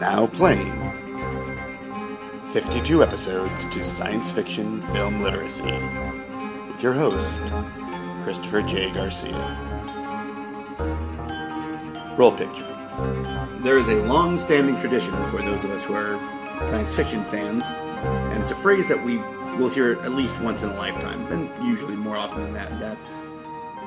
Now playing 52 episodes to science fiction film literacy with your host, Christopher J. Garcia. Roll picture. There is a long standing tradition for those of us who are science fiction fans, and it's a phrase that we will hear at least once in a lifetime, and usually more often than that. That's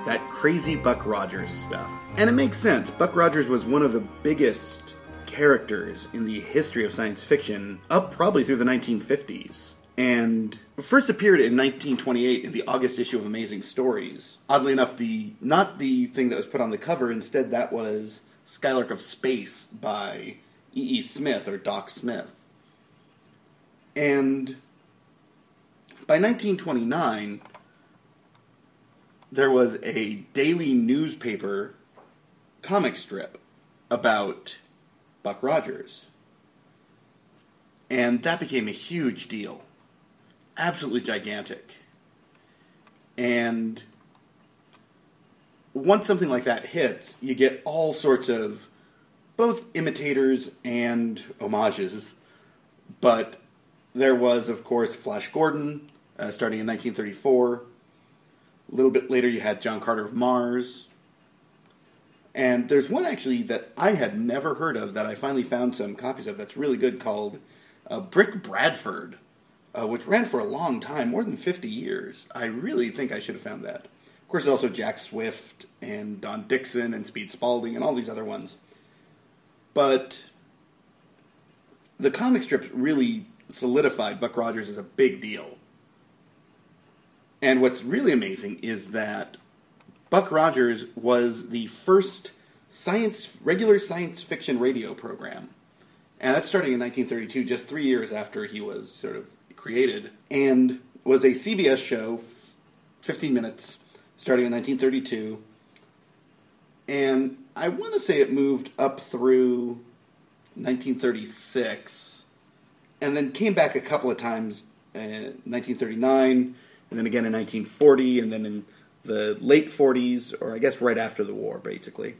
that crazy Buck Rogers stuff. And it makes sense. Buck Rogers was one of the biggest characters in the history of science fiction, up probably through the 1950s. And first appeared in 1928 in the August issue of Amazing Stories. Oddly enough, the not the thing that was put on the cover, instead that was Skylark of Space by E. E. Smith or Doc Smith. And by 1929, there was a daily newspaper comic strip about Buck Rogers. And that became a huge deal. Absolutely gigantic. And once something like that hits, you get all sorts of both imitators and homages. But there was, of course, Flash Gordon, uh, starting in 1934. A little bit later, you had John Carter of Mars. And there's one actually that I had never heard of that I finally found some copies of that's really good called uh, Brick Bradford, uh, which ran for a long time, more than 50 years. I really think I should have found that. Of course, there's also Jack Swift and Don Dixon and Speed Spaulding and all these other ones. But the comic strips really solidified Buck Rogers as a big deal. And what's really amazing is that Buck Rogers was the first science regular science fiction radio program. And that's starting in 1932, just three years after he was sort of created, and was a CBS show, 15 minutes, starting in 1932. And I want to say it moved up through 1936, and then came back a couple of times in 1939, and then again in 1940, and then in the late 40s, or I guess right after the war, basically,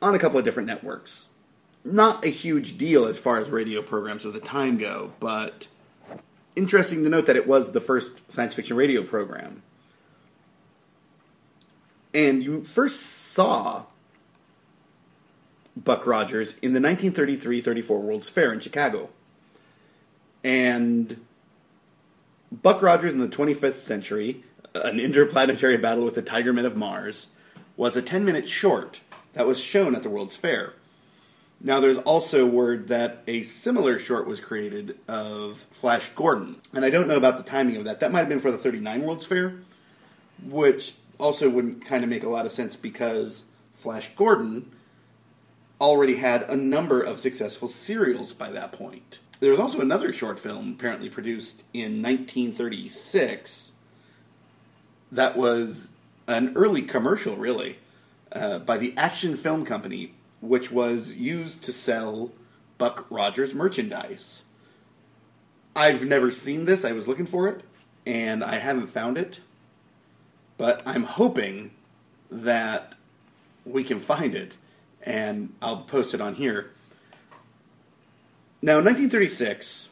on a couple of different networks. Not a huge deal as far as radio programs of the time go, but interesting to note that it was the first science fiction radio program. And you first saw Buck Rogers in the 1933 34 World's Fair in Chicago. And Buck Rogers in the 25th century, an interplanetary battle with the Tigermen of Mars, was a 10 minute short that was shown at the World's Fair. Now, there's also word that a similar short was created of Flash Gordon. And I don't know about the timing of that. That might have been for the 39 World's Fair, which also wouldn't kind of make a lot of sense because Flash Gordon already had a number of successful serials by that point. There was also another short film apparently produced in 1936 that was an early commercial, really, uh, by the Action Film Company, which was used to sell Buck Rogers merchandise. I've never seen this. I was looking for it, and I haven't found it. But I'm hoping that we can find it, and I'll post it on here. Now, in 1936,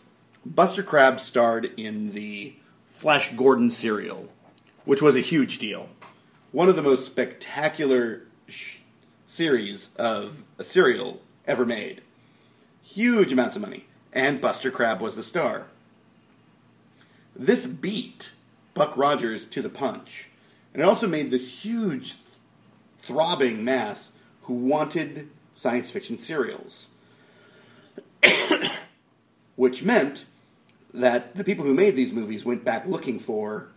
Buster Crabbe starred in the Flash Gordon serial, which was a huge deal. One of the most spectacular sh- series of a serial ever made. Huge amounts of money. And Buster Crabbe was the star. This beat Buck Rogers to the punch. And it also made this huge, throbbing mass who wanted science fiction serials. Which meant that the people who made these movies went back looking for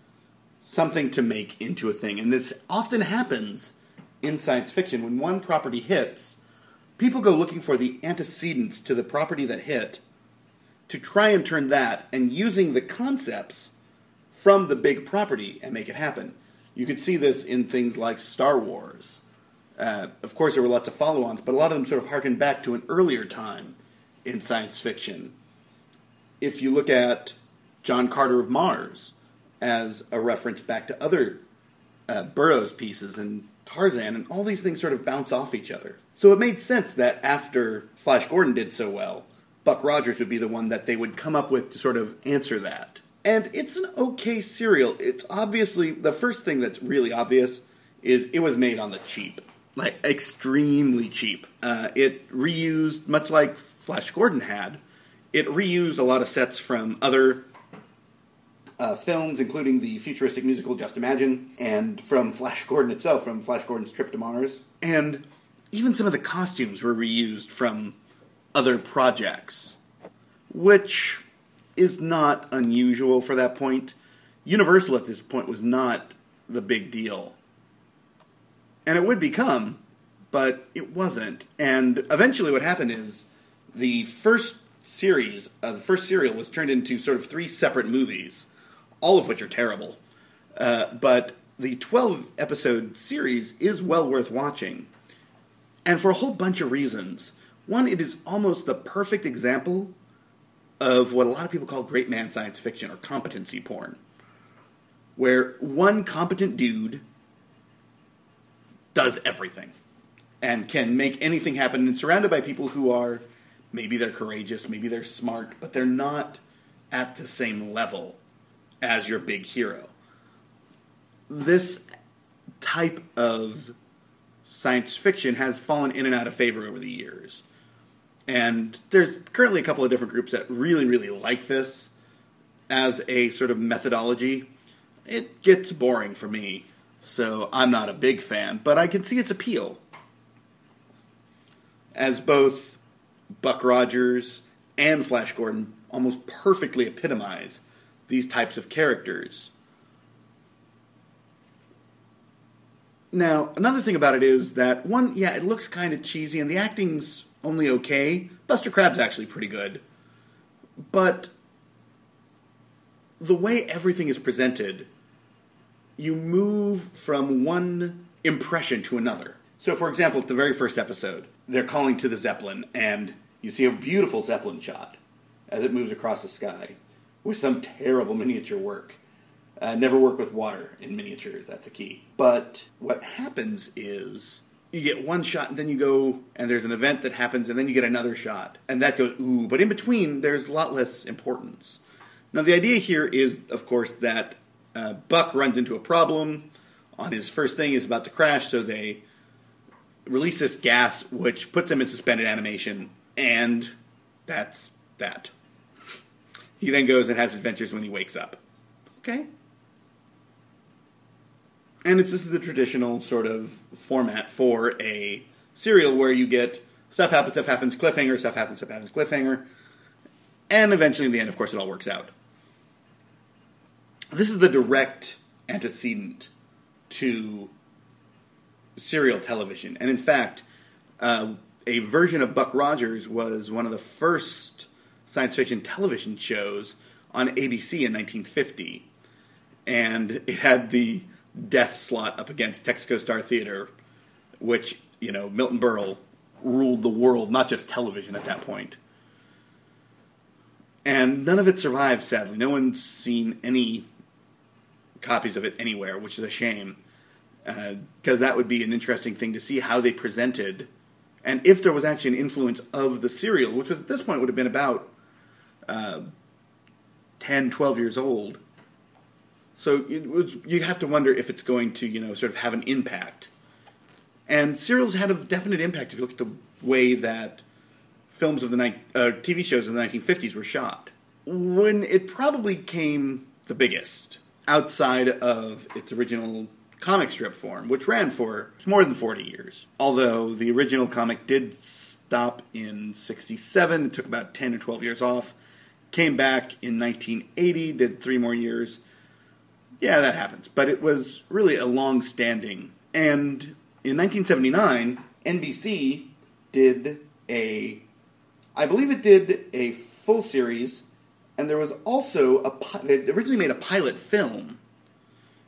something to make into a thing. And this often happens in science fiction. When one property hits, people go looking for the antecedents to the property that hit to try and turn that and using the concepts from the big property and make it happen. You could see this in things like Star Wars. Uh, of course, there were lots of follow ons, but a lot of them sort of harken back to an earlier time in science fiction. If you look at John Carter of Mars as a reference back to other uh, Burroughs pieces and Tarzan, and all these things sort of bounce off each other. So it made sense that after Flash Gordon did so well, Buck Rogers would be the one that they would come up with to sort of answer that. And it's an okay serial. It's obviously the first thing that's really obvious is it was made on the cheap, like extremely cheap. Uh, it reused, much like Flash Gordon had, it reused a lot of sets from other uh, films, including the futuristic musical Just Imagine, and from Flash Gordon itself, from Flash Gordon's Trip to Mars. And even some of the costumes were reused from other projects, which is not unusual for that point. Universal at this point was not the big deal. And it would become, but it wasn't. And eventually what happened is the first series, uh, the first serial was turned into sort of three separate movies, all of which are terrible. Uh, but the 12 episode series is well worth watching. And for a whole bunch of reasons. One, it is almost the perfect example of what a lot of people call great man science fiction or competency porn, where one competent dude does everything and can make anything happen and surrounded by people who are maybe they're courageous, maybe they're smart, but they're not at the same level as your big hero. This type of science fiction has fallen in and out of favor over the years. And there's currently a couple of different groups that really, really like this as a sort of methodology. It gets boring for me, so I'm not a big fan, but I can see its appeal. As both Buck Rogers and Flash Gordon almost perfectly epitomize these types of characters. Now, another thing about it is that one, yeah, it looks kind of cheesy, and the acting's only okay. Buster Crabbe's actually pretty good. But the way everything is presented, you move from one impression to another. So, for example, at the very first episode, they're calling to the Zeppelin, and you see a beautiful Zeppelin shot as it moves across the sky with some terrible miniature work. Uh, never work with water in miniatures, that's a key. But what happens is you get one shot and then you go and there's an event that happens and then you get another shot and that goes ooh but in between there's a lot less importance now the idea here is of course that uh, buck runs into a problem on his first thing is about to crash so they release this gas which puts him in suspended animation and that's that he then goes and has adventures when he wakes up. Okay. And it's this is the traditional sort of format for a serial where you get stuff happens, stuff happens, cliffhanger, stuff happens, stuff happens, cliffhanger, and eventually in the end, of course, it all works out. This is the direct antecedent to serial television, and in fact, uh, a version of Buck Rogers was one of the first science fiction television shows on ABC in 1950, and it had the death slot up against Texaco Star Theater, which, you know, Milton Berle ruled the world, not just television at that point. And none of it survived, sadly. No one's seen any copies of it anywhere, which is a shame. Because uh, that would be an interesting thing to see how they presented, and if there was actually an influence of the serial, which was at this point would have been about uh, 10, 12 years old, so was, you have to wonder if it's going to, you know, sort of have an impact. And serials had a definite impact if you look at the way that films of the ni- uh, TV shows of the 1950s were shot. When it probably came the biggest outside of its original comic strip form, which ran for more than 40 years. Although the original comic did stop in 67, it took about 10 or 12 years off, came back in 1980, did three more years, yeah, that happens. But it was really a long standing. And in 1979, NBC did a, I believe it did a full series, and there was also a, they originally made a pilot film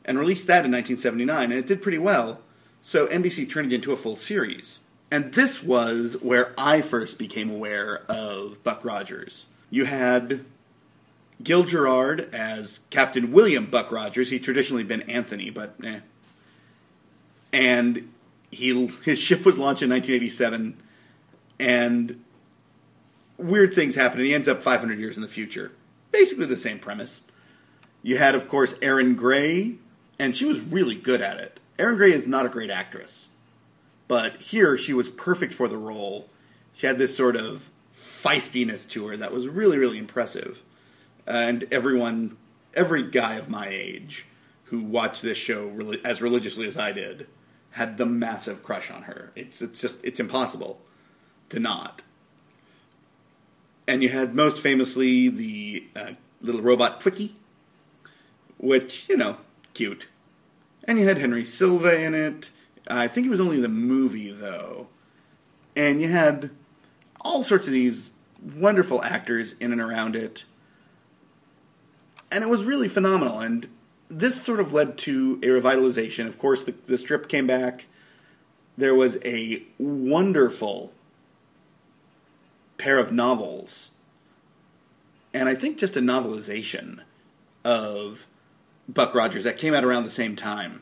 and released that in 1979, and it did pretty well. So NBC turned it into a full series. And this was where I first became aware of Buck Rogers. You had Gil Gerard as Captain William Buck Rogers. He'd traditionally been Anthony, but eh. And he his ship was launched in 1987, and weird things happen, and he ends up 500 years in the future. Basically, the same premise. You had, of course, Erin Gray, and she was really good at it. Erin Gray is not a great actress, but here she was perfect for the role. She had this sort of feistiness to her that was really, really impressive. And everyone, every guy of my age who watched this show really, as religiously as I did, had the massive crush on her. It's it's just it's impossible to not. And you had most famously the uh, little robot Twiki, which you know, cute. And you had Henry Silva in it. I think it was only the movie though. And you had all sorts of these wonderful actors in and around it. And it was really phenomenal. And this sort of led to a revitalization. Of course, the, the strip came back. There was a wonderful pair of novels, and I think just a novelization of Buck Rogers that came out around the same time.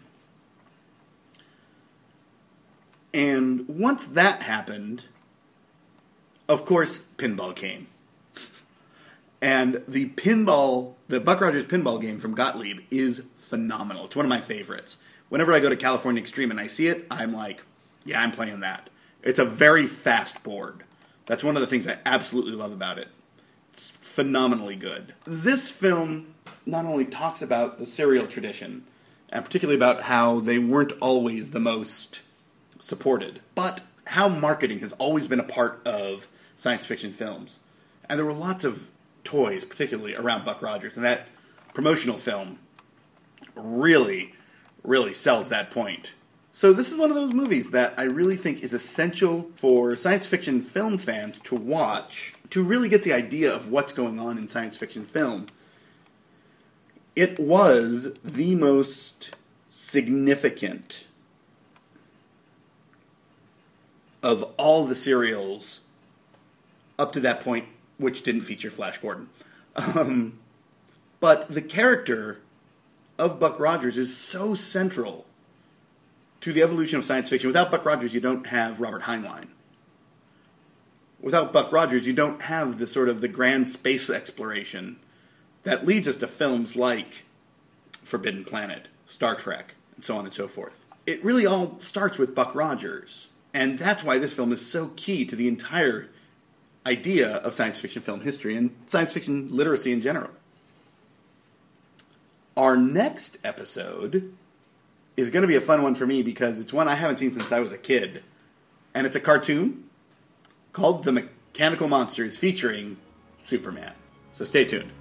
And once that happened, of course, pinball came. And the pinball, the Buck Rogers pinball game from Gottlieb is phenomenal. It's one of my favorites. Whenever I go to California Extreme and I see it, I'm like, yeah, I'm playing that. It's a very fast board. That's one of the things I absolutely love about it. It's phenomenally good. This film not only talks about the serial tradition, and particularly about how they weren't always the most supported, but how marketing has always been a part of science fiction films. And there were lots of toys, particularly around Buck Rogers. And that promotional film really, really sells that point. So, this is one of those movies that I really think is essential for science fiction film fans to watch to really get the idea of what's going on in science fiction film. It was the most significant of all the serials up to that point which didn't feature Flash Gordon. Um, but the character of Buck Rogers is so central to the evolution of science fiction. Without Buck Rogers, you don't have Robert Heinlein. Without Buck Rogers, you don't have the sort of the grand space exploration that leads us to films like Forbidden Planet, Star Trek, and so on and so forth. It really all starts with Buck Rogers. And that's why this film is so key to the entire idea of science fiction film history and science fiction literacy in general. Our next episode is going to be a fun one for me because it's one I haven't seen since I was a kid. And it's a cartoon called The Mechanical Monsters featuring Superman. So stay tuned.